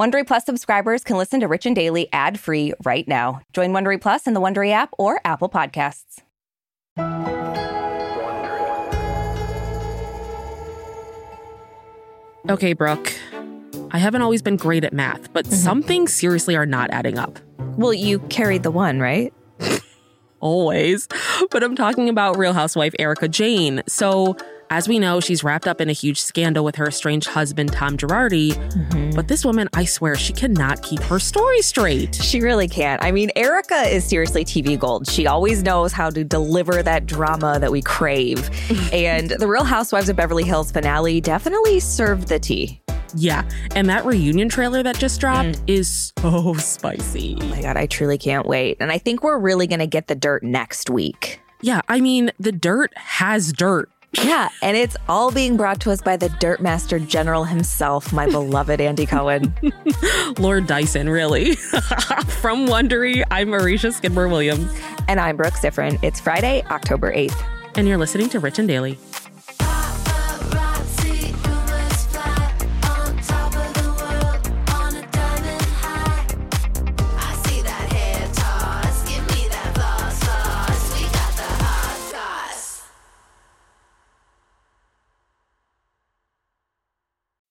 Wondery Plus subscribers can listen to Rich and Daily ad-free right now. Join Wondery Plus in the Wondery app or Apple Podcasts. Okay, Brooke. I haven't always been great at math, but mm-hmm. some things seriously are not adding up. Well, you carried the one, right? Always. But I'm talking about Real Housewife Erika Jayne. So, as we know, she's wrapped up in a huge scandal with her estranged husband, Tom Girardi. Mm-hmm. But this woman, I swear, she cannot keep her story straight. She really can't. I mean, Erika is seriously TV gold. She always knows how to deliver that drama that we crave. and the Real Housewives of Beverly Hills finale definitely served the tea. Yeah. And that reunion trailer that just dropped mm. is so spicy. Oh my God, I truly can't wait. And I think we're really going to get the dirt next week. Yeah. I mean, the dirt has dirt. Yeah, and it's all being brought to us by the Dirt Master General himself, my beloved Andy Cohen. Lord Dyson, really. From Wondery, I'm Marisha Skidmore Williams, And I'm Brooke Siffrinn. It's Friday, October 8th. and you're listening to Rich and Daily.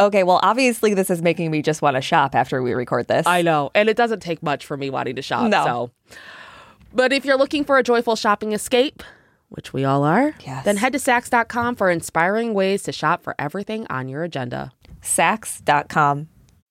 Okay, well, obviously, this is making me just want to shop after we record this. I know, and it doesn't take much for me wanting to shop. No. So, but if you're looking for a joyful shopping escape, which we all are, Yes. then head to Saks.com for inspiring ways to shop for everything on your agenda. Saks.com.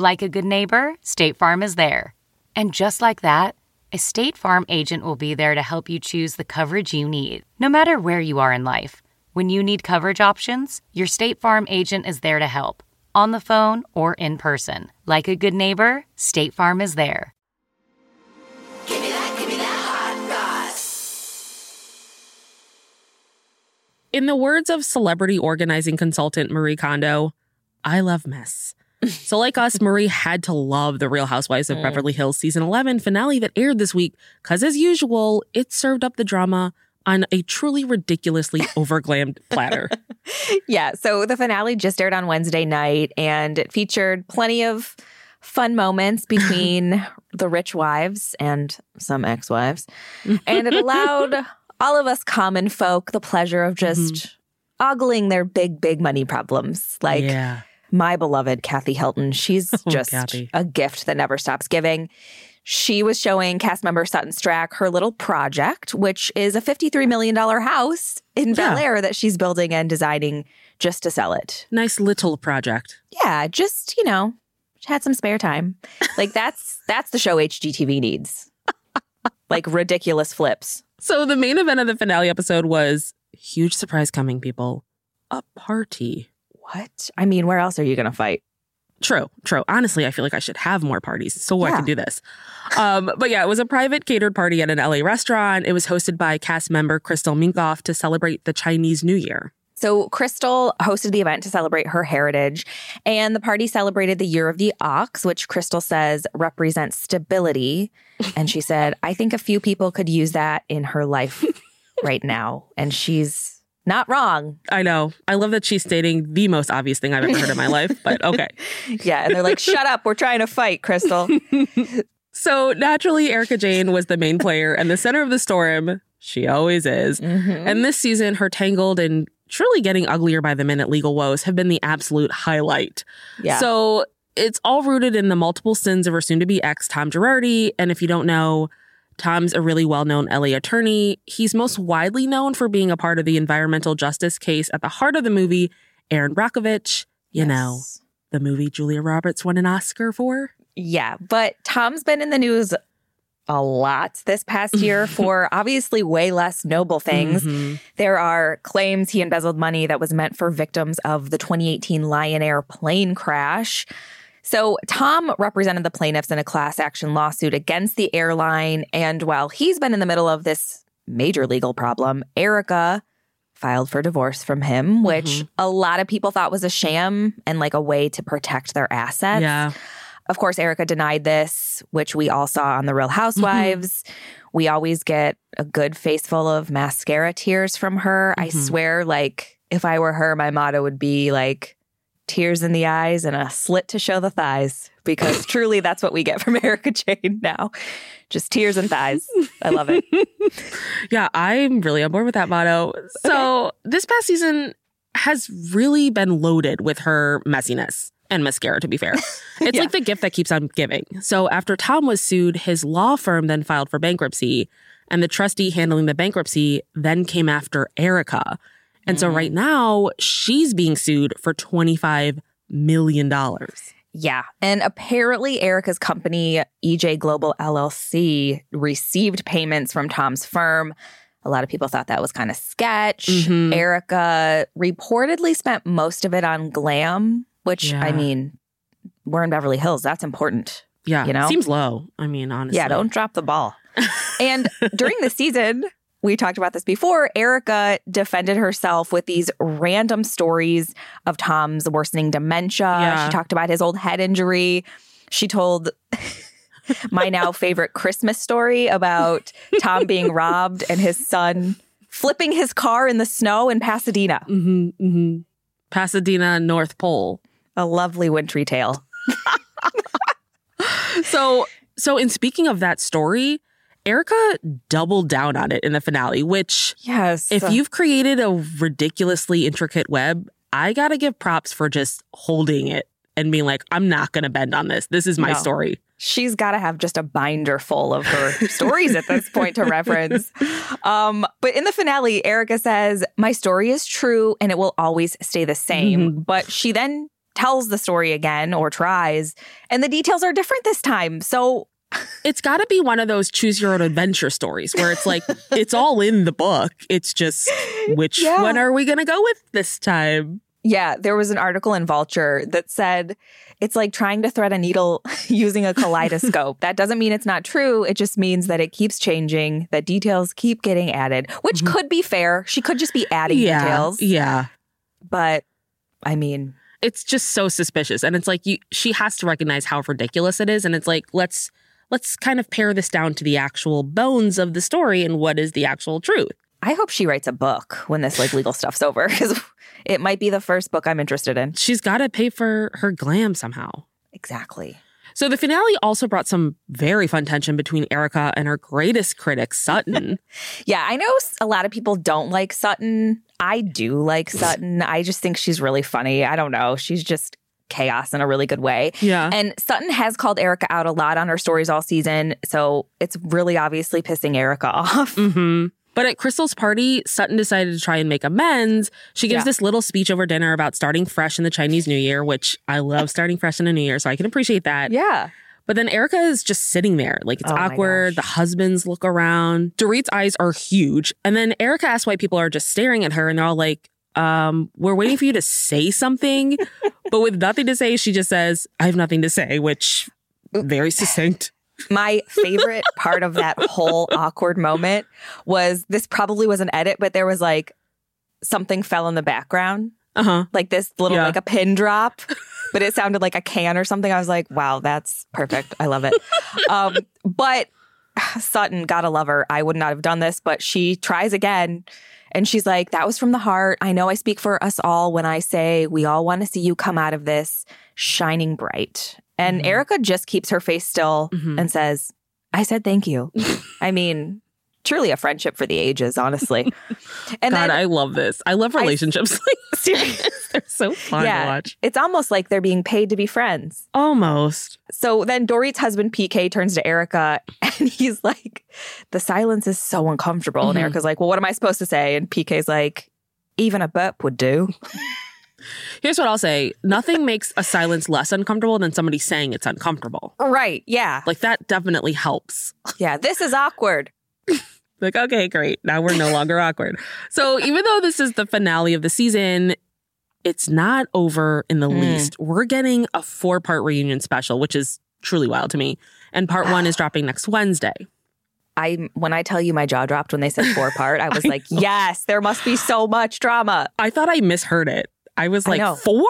Like a good neighbor, State Farm is there. And just like that, a State Farm agent will be there to help you choose the coverage you need, no matter where you are in life. When you need coverage options, your State Farm agent is there to help, on the phone or in person. Like a good neighbor, State Farm is there. Give me that, give me that hot sauce. In the words of celebrity organizing consultant Marie Kondo, I love mess. So, like us, Marie had to love the Real Housewives of mm. Beverly Hills season 11 finale that aired this week because, as usual, it served up the drama on a truly ridiculously overglammed platter. Yeah. So the finale just aired on Wednesday night and it featured plenty of fun moments between the rich wives and some ex wives. And it allowed all of us common folk the pleasure of just mm-hmm. ogling their big, big money problems. Like, yeah. My beloved Kathy Hilton. She's Oh, just Kathy. a gift that never stops giving. She was showing cast member Sutton Stracke her little project, which is a $53 million house in Bel Yeah. Air that she's building and designing just to sell it. Nice little project. Yeah, just, you know, had some spare time. Like that's that's the show HGTV needs. like ridiculous flips. So, the main event of the finale episode was huge surprise coming, people a party. What? I mean, where else are you going to fight? True, true. Honestly, I feel like I should have more parties so I can do this. Um, but yeah, it was a private catered party at an LA restaurant. It was hosted by cast member Crystal Minkoff to celebrate the Chinese New Year. So, Crystal hosted the event to celebrate her heritage, and the party celebrated the Year of the Ox, which Crystal says represents stability. And she said, I think a few people could use that in her life right now. And she's not wrong. I know. I love that she's stating the most obvious thing I've ever heard in my life, but okay. Yeah. And they're like, shut up. We're trying to fight, Crystal. So naturally, Erika Jayne was the main player and the center of the storm. She always is. Mhm. And this season, her tangled and truly getting uglier by the minute legal woes have been the absolute highlight. Yeah. So it's all rooted in the multiple sins of her soon to be ex, Tom Girardi. And if you don't know, Tom's a really well known LA attorney. He's most widely known for being a part of the environmental justice case at the heart of the movie, Erin Brockovich. You know, the movie Julia Roberts won an Oscar for. Yeah, but Tom's been in the news a lot this past year for obviously way less noble things. Mhm. There are claims he embezzled money that was meant for victims of the 2018 Lion Air plane crash. So, Tom represented the plaintiffs in a class action lawsuit against the airline. And while he's been in the middle of this major legal problem, Erika filed for divorce from him, which Mhm. a lot of people thought was a sham and like a way to protect their assets. Yeah. Of course, Erika denied this, which we all saw on The Real Housewives. We always get a good face full of mascara tears from her. I Mhm. swear, like, if I were her, my motto would be like, tears in the eyes and a slit to show the thighs, because truly that's what we get from Erika Jayne now. Just tears and thighs. I love it. Yeah, I'm really on board with that motto. So this past season has really been loaded with her messiness and mascara, to be fair. It's Yeah. like the gift that keeps on giving. So after Tom was sued, his law firm then filed for bankruptcy, and the trustee handling the bankruptcy then came after Erika. And so right now, she's being sued for $25 million. Yeah. And apparently, Erika's company, EJ Global LLC, received payments from Tom's firm. A lot of people thought that was kind of sketch. Mhm. Erika reportedly spent most of it on glam, which I mean, we're in Beverly Hills. That's important. Yeah, You know? seems low. I mean, honestly. Yeah, don't drop the ball. and during the season, we talked about this before. Erika defended herself with these random stories of Tom's worsening dementia. Yeah. She talked about his old head injury. She told my now favorite Christmas story about Tom being robbed and his son flipping his car in the snow in Pasadena. hmm hmm Pasadena, North Pole. A lovely wintry tale. So, so in speaking of that story, Erika doubled down on it in the finale, which Yes. if you've created a ridiculously intricate web, I got to give props for just holding it and being like, I'm not going to bend on this. This is my No. story. she's got to have just a binder full of her stories at this point to reference. Um, but in the finale, Erika says, My story is true and it will always stay the same. But she then tells the story again or tries, and the details are different this time. So, It's got to be one of those choose your own adventure stories where it's like, it's all in the book. It's just, which Yeah. one are we going to go with this time? yeah, there was an article in Vulture that said it's like trying to thread a needle using a kaleidoscope. that doesn't mean it's not true. It just means that it keeps changing, that details keep getting added, which mm-hmm. could be fair. She could just be adding yeah. details. Yeah. But I mean, it's just so suspicious and it's like you she has to recognize how ridiculous it is and it's like let's let's kind of pare this down to the actual bones of the story and what is the actual truth I hope she writes a book when this like legal stuff's over because it might be the first book I'm interested in. she's got to pay for her glam somehow Exactly. so the finale also brought some very fun tension between erika and her greatest critic sutton Yeah, I know a lot of people don't like Sutton. I do like Sutton. I just think she's really funny. I don't know. She's just chaos in a really good way. yeah And Sutton has called Erika out a lot on her stories all season. So it's really obviously pissing Erika off. hmm But at Crystal's party, Sutton decided to try and make amends. She gives Yeah. this little speech over dinner about starting fresh in the Chinese New Year, which I love starting fresh in a New Year, so I can appreciate that. Yeah. But then Erika is just sitting there. Like it's Oh awkward. The husbands look around. Dorit's eyes are huge. And then Erika asks why people are just staring at her and they're all like, um, we're waiting for you to say something. but with nothing to say, she just says, I have nothing to say, which very succinct. My favorite part of that whole awkward moment was this probably was an edit, but there was like something fell in the background. Uh-huh. like this little Yeah. like a pin drop but it sounded like a can or something i was like wow that's perfect i love it um but sutton gotta love her i would not have done this but she tries again And she's like, That was from the heart. I know I speak for us all when I say we all want to see you come out of this shining bright. And Mhm. Erika just keeps her face still Mhm. and says, I said thank you. I mean, truly a friendship for the ages, honestly. And God, then I love this. I love relationships like this. They're so fun Yeah. to watch. it's almost like they're being paid to be friends. Almost. So then Dorit's husband PK turns to Erika and he's like, the silence is so uncomfortable. And Mhm. Erika's like, well, what am I supposed to say? And PK's like, even a burp would do. Here's what I'll say nothing makes a silence less uncomfortable than somebody saying it's uncomfortable. Right. Yeah. Like that definitely helps. Yeah. This is awkward. Like, okay, great. Now we're no longer awkward. So even though this is the finale of the season, it's not over in the Mm. least. We're getting a four part reunion special, which is truly wild to me. And part one is dropping next Wednesday. I when I tell you my jaw dropped when they said four part, I was I like, yes, there must be so much drama. I thought I misheard it. I was like, know. four?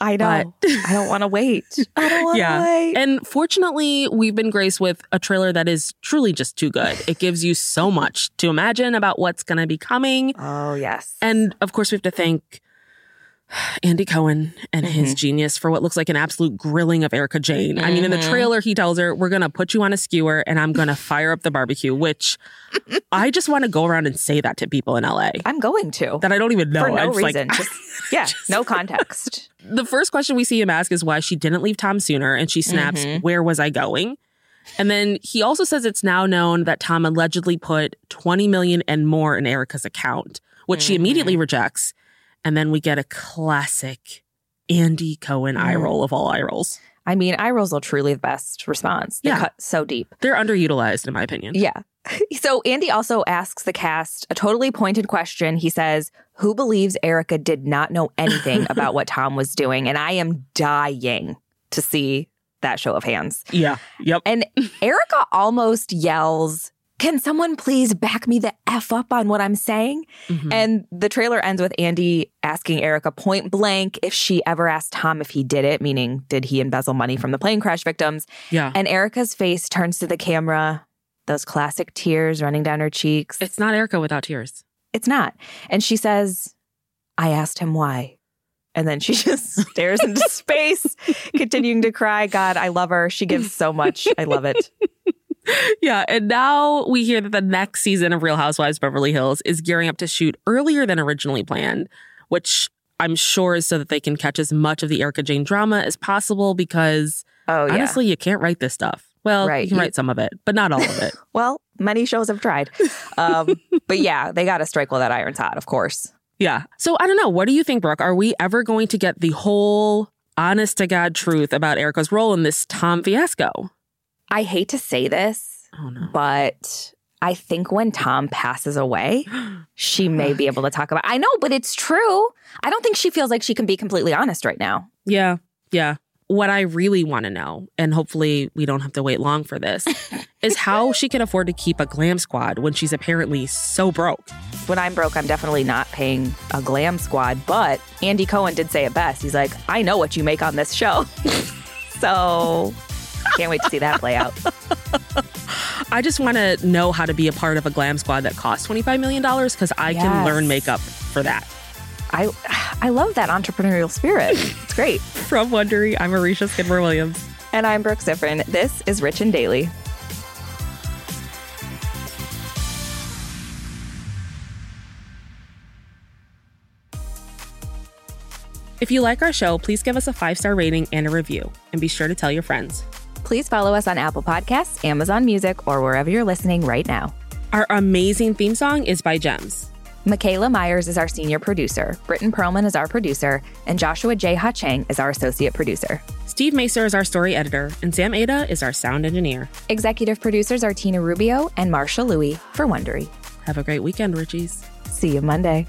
I know. I don't want to wait. I don't want to Yeah. wait. And fortunately, we've been graced with a trailer that is truly just too good. It gives you so much to imagine about what's going to be coming. oh yes. And of course, we have to thank Andy Cohen and his genius for what looks like an absolute grilling of Erika Jayne. I mean, in the Mhm. trailer, he tells her, We're going to put you on a skewer and I'm going to fire up the barbecue, which I just want to go around and say that to people in LA I'm going to. that I don't even know. for no I'm just like, reason. Just, yeah, no context. the first question we see him ask is why she didn't leave Tom sooner, and she snaps, Mhm. "Where was I going?" And then he also says it's now known that Tom allegedly put 20 million and more in Erika's account, which she immediately Mm-hmm. rejects. And then we get a classic Andy Cohen eye Mm. roll of all eye rolls. I mean, eye rolls are truly the best response. They Yeah. cut so deep. They're underutilized, in my opinion. Yeah. So Andy also asks the cast a totally pointed question. He says, Who believes Erika did not know anything about what Tom was doing? And I am dying to see that show of hands. Yeah. Yep. And Erika almost yells, Can someone please back me the F up on what I'm saying? Mhm. And the trailer ends with Andy asking Erika point blank if she ever asked Tom if he did it, meaning, did he embezzle money from the plane crash victims? yeah. And Erika's face turns to the camera, those classic tears running down her cheeks. It's not Erika without tears. It's not. And she says, I asked him why. And then she just stares into space, continuing to cry. God, I love her. She gives so much. I love it. Yeah, and now we hear that the next season of Real Housewives Beverly Hills is gearing up to shoot earlier than originally planned, which I'm sure is so that they can catch as much of the Erika Jayne drama as possible because Oh, yeah. honestly, you can't write this stuff. Well, Right. you can write some of it, but not all of it. well, many shows have tried. Um, but yeah, they got to strike while that iron's hot, of course. yeah. So I don't know. What do you think, Brooke? Are we ever going to get the whole honest to God truth about Erika's role in this Tom fiasco? I hate to say this, Oh, no. but I think when Tom passes away, she may be able to talk about. I know, but it's true. I don't think she feels like she can be completely honest right now. Yeah, yeah. What I really want to know, and hopefully we don't have to wait long for this, is how she can afford to keep a glam squad when she's apparently so broke. When I'm broke, I'm definitely not paying a glam squad. But Andy Cohen did say it best. He's like, I know what you make on this show. so can't wait to see that play out. I just want to know how to be a part of a glam squad that costs $25 million because I can learn makeup for that. I I love that entrepreneurial spirit. It's great. From Wondery, I'm Marisha Skidmore Williams. And I'm Brooke Siffrinn. This is Rich and Daily. If you like our show, please give us a five star rating and a review, and be sure to tell your friends. Please follow us on Apple Podcasts, Amazon Music, or wherever you're listening right now. Our amazing theme song is by Gems. Michaela Myers is our senior producer, Britton Perlman is our producer, and Joshua J. Ha-Chang is our associate producer. Steve Macer is our story editor, and Sam Ada is our sound engineer. Executive producers are Tina Rubio and Marshall Louis for Wondery. Have a great weekend, Richies. See you Monday.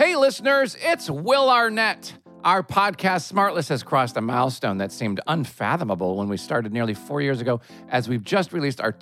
Hey, listeners, it's Will Arnett. Our podcast, Smartless, has crossed a milestone that seemed unfathomable when we started nearly four years ago, as we've just released our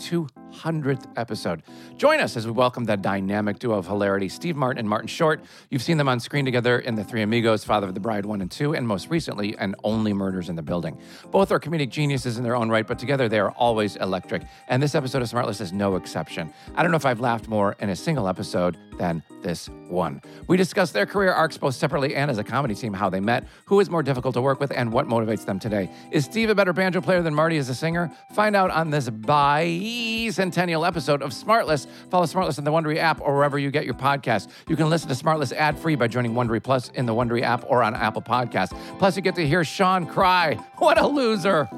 100th episode. Join us as we welcome the dynamic duo of hilarity, Steve Martin and Martin Short. You've seen them on screen together in The Three Amigos, Father of the Bride 1 and 2, and most recently, and Only Murders in the Building. Both are comedic geniuses in their own right, but together they are always electric. And this episode of Smartless is no exception. I don't know if I've laughed more in a single episode than this one. We discuss their career arcs both separately and as a comedy team, how they met, who is more difficult to work with, and what motivates them today. Is Steve a better banjo player than Marty as a singer? Find out on this bicentennial episode of Smartless. Follow Smartless in the Wondery app or wherever you get your podcast. You can listen to Smartless ad-free by joining Wondery Plus in the Wondery app or on Apple Podcasts. Plus, you get to hear Sean cry. What a loser!